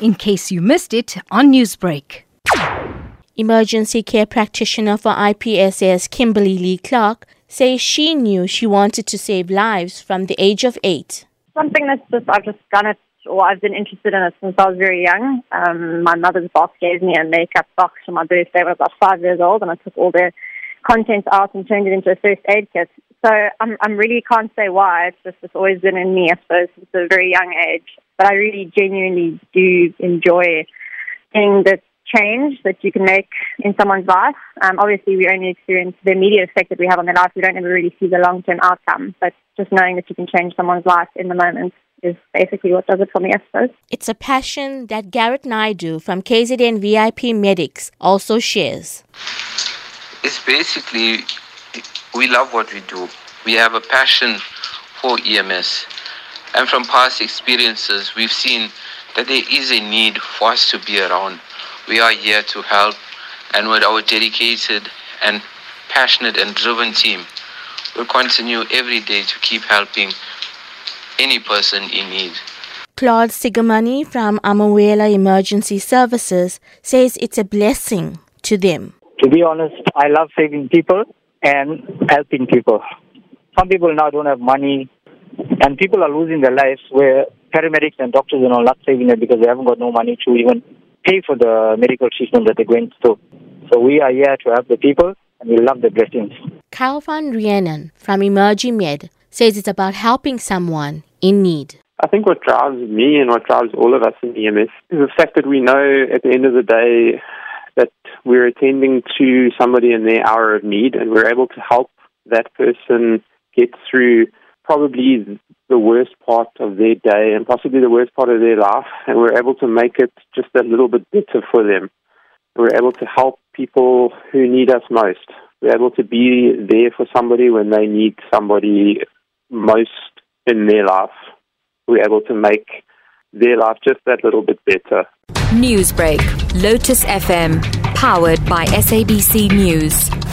in case you missed it on Newsbreak. Emergency care practitioner for IPSS Kimberly Lee Clark says she knew she wanted to save lives from the age of eight. Something that's just, I've just done it, or I've been interested in it since I was very young. Um, my mother's boss gave me a makeup box for my birthday when I was about five years old, and I took all the contents out and turned it into a first aid kit. So I'm, I'm really can't say why. It's just it's always been in me, I suppose, since a very young age. But I really genuinely do enjoy seeing the change that you can make in someone's life. Um, obviously, we only experience the immediate effect that we have on their life. We don't ever really see the long term outcome. But just knowing that you can change someone's life in the moment is basically what does it for me, I suppose. It's a passion that Garrett Naidu from KZN VIP Medics also shares. It's basically we love what we do. We have a passion for EMS. And from past experiences, we've seen that there is a need for us to be around. We are here to help, and with our dedicated and passionate and driven team, we'll continue every day to keep helping any person in need. Claude Sigamani from Amawela Emergency Services says it's a blessing to them. To be honest, I love saving people and helping people. Some people now don't have money, and people are losing their lives where paramedics and doctors are not saving it because they haven't got no money to even pay for the medical treatment that they're going through. So we are here to help the people, and we love the blessings. Kyle van Rienan from Emer-G-Med says it's about helping someone in need. I think what drives me and what drives all of us in EMS is the fact that we know at the end of the day that we're attending to somebody in their hour of need and we're able to help that person get through probably the worst part of their day and possibly the worst part of their life and we're able to make it just a little bit better for them. We're able to help people who need us most. We're able to be there for somebody when they need somebody most in their life. We're able to make their life just that little bit better. Newsbreak, Lotus FM, powered by SABC News.